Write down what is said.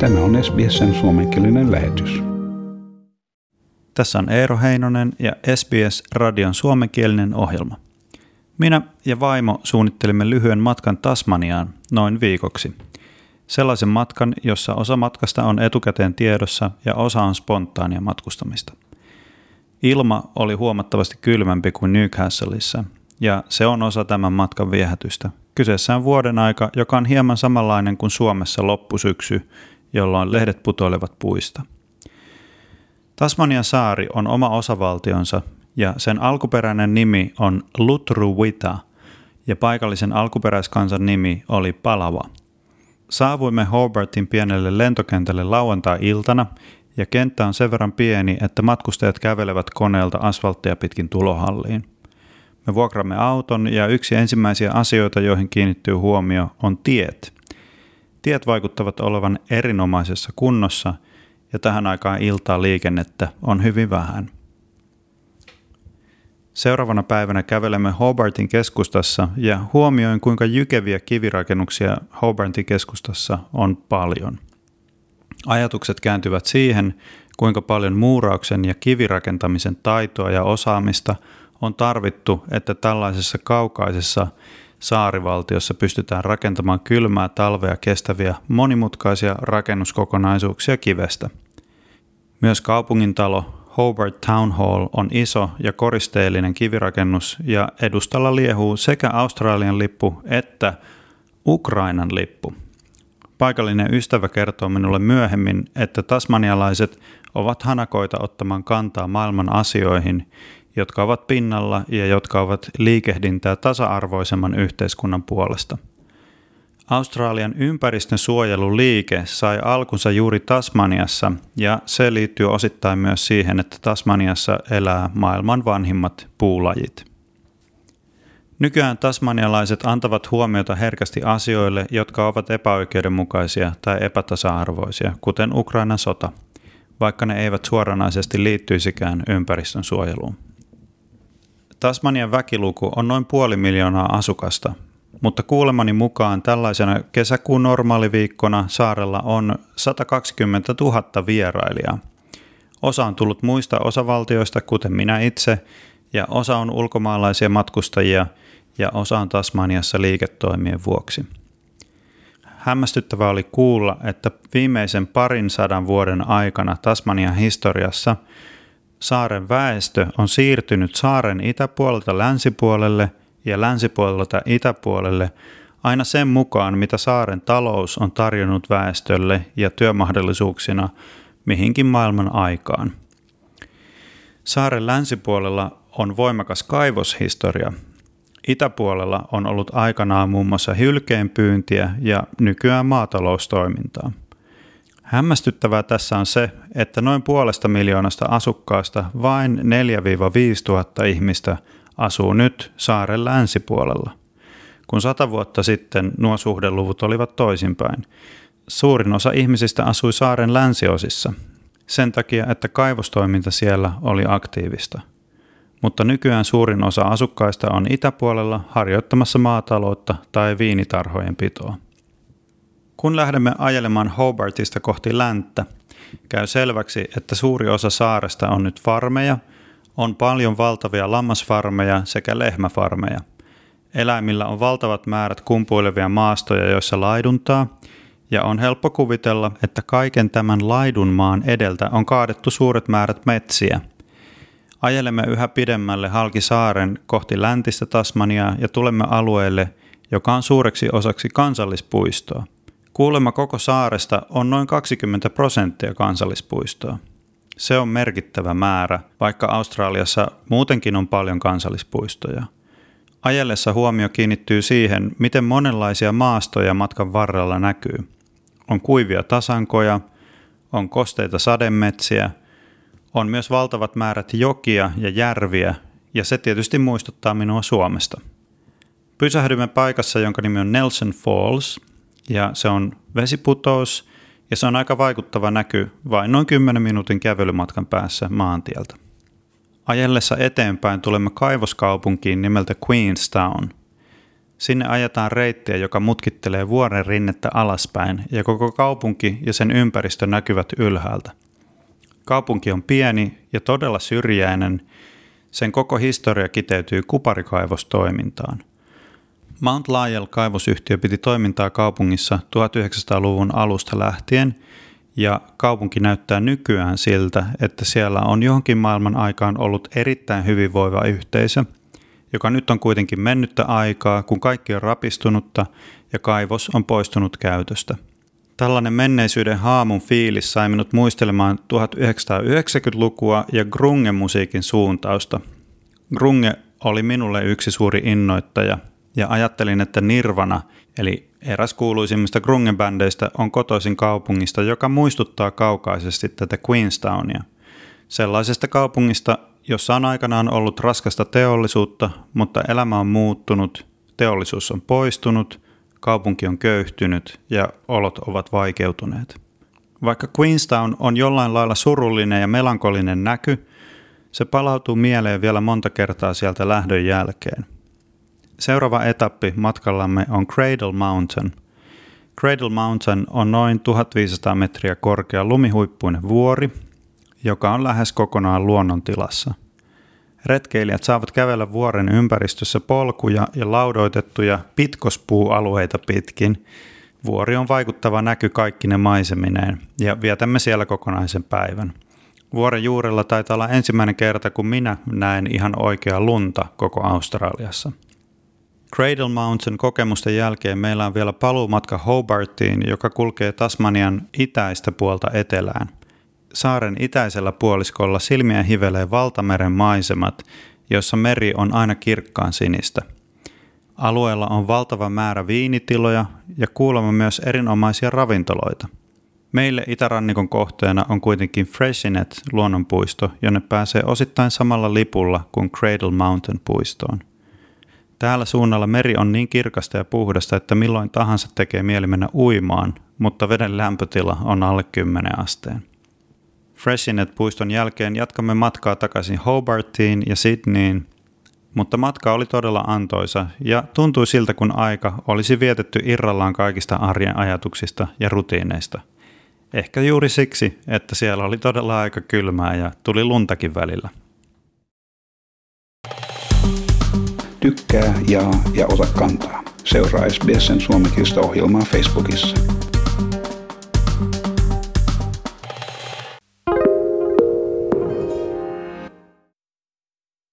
Tämä on SBSn suomenkielinen lähetys. Tässä on Eero Heinonen ja SBS Radion suomenkielinen ohjelma. Minä ja vaimo suunnittelimme lyhyen matkan Tasmaniaan noin viikoksi. Sellaisen matkan, jossa osa matkasta on etukäteen tiedossa ja osa on spontaania matkustamista. Ilma oli huomattavasti kylmempi kuin Newcastleissa, ja se on osa tämän matkan viehätystä. Kyseessä on vuoden aika, joka on hieman samanlainen kuin Suomessa loppusyksy, jolloin lehdet putoilevat puista. Tasmanian saari on oma osavaltionsa ja sen alkuperäinen nimi on Lutruwita ja paikallisen alkuperäiskansan nimi oli Palava. Saavuimme Hobartin pienelle lentokentälle lauantai-iltana ja kenttä on sen verran pieni, että matkustajat kävelevät koneelta asfalttia pitkin tulohalliin. Me vuokramme auton ja yksi ensimmäisiä asioita, joihin kiinnittyy huomio, on tiet. Tiet vaikuttavat olevan erinomaisessa kunnossa ja tähän aikaan iltaa liikennettä on hyvin vähän. Seuraavana päivänä kävelemme Hobartin keskustassa ja huomioin kuinka jykeviä kivirakennuksia Hobartin keskustassa on paljon. Ajatukset kääntyvät siihen, kuinka paljon muurauksen ja kivirakentamisen taitoa ja osaamista on tarvittu, että tällaisessa kaukaisessa saarivaltiossa pystytään rakentamaan kylmää talvea kestäviä monimutkaisia rakennuskokonaisuuksia kivestä. Myös kaupungintalo Hobart Town Hall on iso ja koristeellinen kivirakennus ja edustalla liehuu sekä Australian lippu että Ukrainan lippu. Paikallinen ystävä kertoo minulle myöhemmin, että tasmanialaiset ovat hanakoita ottamaan kantaa maailman asioihin jotka ovat pinnalla ja jotka ovat liikehdintää tasa-arvoisemman yhteiskunnan puolesta. Australian ympäristön suojeluliike sai alkunsa juuri Tasmaniassa ja se liittyy osittain myös siihen, että Tasmaniassa elää maailman vanhimmat puulajit. Nykyään tasmanialaiset antavat huomiota herkästi asioille, jotka ovat epäoikeudenmukaisia tai epätasa-arvoisia, kuten Ukrainan sota, vaikka ne eivät suoranaisesti liittyisikään ympäristön suojeluun. Tasmanian väkiluku on noin puoli miljoonaa asukasta, mutta kuulemani mukaan tällaisena kesäkuun normaaliviikkona saarella on 120 000 vierailijaa. Osa on tullut muista osavaltioista, kuten minä itse, ja osa on ulkomaalaisia matkustajia ja osa on Tasmaniassa liiketoimien vuoksi. Hämmästyttävää oli kuulla, että viimeisen parin sadan vuoden aikana Tasmanian historiassa – saaren väestö on siirtynyt saaren itäpuolelta länsipuolelle ja länsipuolelta itäpuolelle aina sen mukaan, mitä saaren talous on tarjonnut väestölle ja työmahdollisuuksina mihinkin maailman aikaan. Saaren länsipuolella on voimakas kaivoshistoria. Itäpuolella on ollut aikanaan muun muassa hylkeenpyyntiä ja nykyään maataloustoimintaa. Hämmästyttävää tässä on se, että noin puolesta miljoonasta asukkaasta vain 4-5 tuhatta ihmistä asuu nyt saaren länsipuolella. Kun sata vuotta sitten nuo suhdeluvut olivat toisinpäin. Suurin osa ihmisistä asui saaren länsiosissa, sen takia, että kaivostoiminta siellä oli aktiivista. Mutta nykyään suurin osa asukkaista on itäpuolella harjoittamassa maataloutta tai viinitarhojen pitoa. Kun lähdemme ajelemaan Hobartista kohti länttä, käy selväksi, että suuri osa saaresta on nyt farmeja, on paljon valtavia lammasfarmeja sekä lehmäfarmeja. Eläimillä on valtavat määrät kumpuilevia maastoja, joissa laiduntaa, ja on helppo kuvitella, että kaiken tämän laidunmaan edeltä on kaadettu suuret määrät metsiä. Ajelemme yhä pidemmälle halki saaren kohti läntistä Tasmaniaa ja tulemme alueelle, joka on suureksi osaksi kansallispuistoa – Kuulemma koko saaresta on noin 20 prosenttia kansallispuistoa. Se on merkittävä määrä, vaikka Australiassa muutenkin on paljon kansallispuistoja. Ajellessa huomio kiinnittyy siihen, miten monenlaisia maastoja matkan varrella näkyy. On kuivia tasankoja, on kosteita sademetsiä, on myös valtavat määrät jokia ja järviä, ja se tietysti muistuttaa minua Suomesta. Pysähdymme paikassa, jonka nimi on Nelson Falls, ja se on vesiputous ja se on aika vaikuttava näky vain noin 10 minuutin kävelymatkan päässä maantieltä. Ajellessa eteenpäin tulemme kaivoskaupunkiin nimeltä Queenstown. Sinne ajetaan reittiä, joka mutkittelee vuoren rinnettä alaspäin ja koko kaupunki ja sen ympäristö näkyvät ylhäältä. Kaupunki on pieni ja todella syrjäinen. Sen koko historia kiteytyy kuparikaivostoimintaan. Mount Lyell kaivosyhtiö piti toimintaa kaupungissa 1900-luvun alusta lähtien ja kaupunki näyttää nykyään siltä, että siellä on johonkin maailman aikaan ollut erittäin hyvinvoiva yhteisö, joka nyt on kuitenkin mennyttä aikaa, kun kaikki on rapistunutta ja kaivos on poistunut käytöstä. Tällainen menneisyyden haamun fiilis sai minut muistelemaan 1990-lukua ja grunge-musiikin suuntausta. Grunge oli minulle yksi suuri innoittaja ja ajattelin, että Nirvana, eli eräs kuuluisimmista grunge-bändeistä, on kotoisin kaupungista, joka muistuttaa kaukaisesti tätä Queenstownia. Sellaisesta kaupungista, jossa on aikanaan ollut raskasta teollisuutta, mutta elämä on muuttunut, teollisuus on poistunut, kaupunki on köyhtynyt ja olot ovat vaikeutuneet. Vaikka Queenstown on jollain lailla surullinen ja melankolinen näky, se palautuu mieleen vielä monta kertaa sieltä lähdön jälkeen – Seuraava etappi matkallamme on Cradle Mountain. Cradle Mountain on noin 1500 metriä korkea lumihuippuinen vuori, joka on lähes kokonaan luonnontilassa. Retkeilijät saavat kävellä vuoren ympäristössä polkuja ja laudoitettuja pitkospuualueita pitkin. Vuori on vaikuttava näky kaikkine maisemineen ja vietämme siellä kokonaisen päivän. Vuoren juurella taitaa olla ensimmäinen kerta, kun minä näen ihan oikeaa lunta koko Australiassa. Cradle Mountain kokemusten jälkeen meillä on vielä paluumatka Hobartiin, joka kulkee Tasmanian itäistä puolta etelään. Saaren itäisellä puoliskolla silmiä hivelee valtameren maisemat, jossa meri on aina kirkkaan sinistä. Alueella on valtava määrä viinitiloja ja kuulemma myös erinomaisia ravintoloita. Meille itärannikon kohteena on kuitenkin Freshinet luonnonpuisto, jonne pääsee osittain samalla lipulla kuin Cradle Mountain puistoon. Täällä suunnalla meri on niin kirkasta ja puhdasta, että milloin tahansa tekee mieli mennä uimaan, mutta veden lämpötila on alle 10 asteen. Freshinet-puiston jälkeen jatkamme matkaa takaisin Hobartiin ja Sydneyin, mutta matka oli todella antoisa ja tuntui siltä, kun aika olisi vietetty irrallaan kaikista arjen ajatuksista ja rutiineista. Ehkä juuri siksi, että siellä oli todella aika kylmää ja tuli luntakin välillä. Tykkää, jaa ja ota kantaa. Seuraa SBSn suomenkielistä ohjelmaa Facebookissa.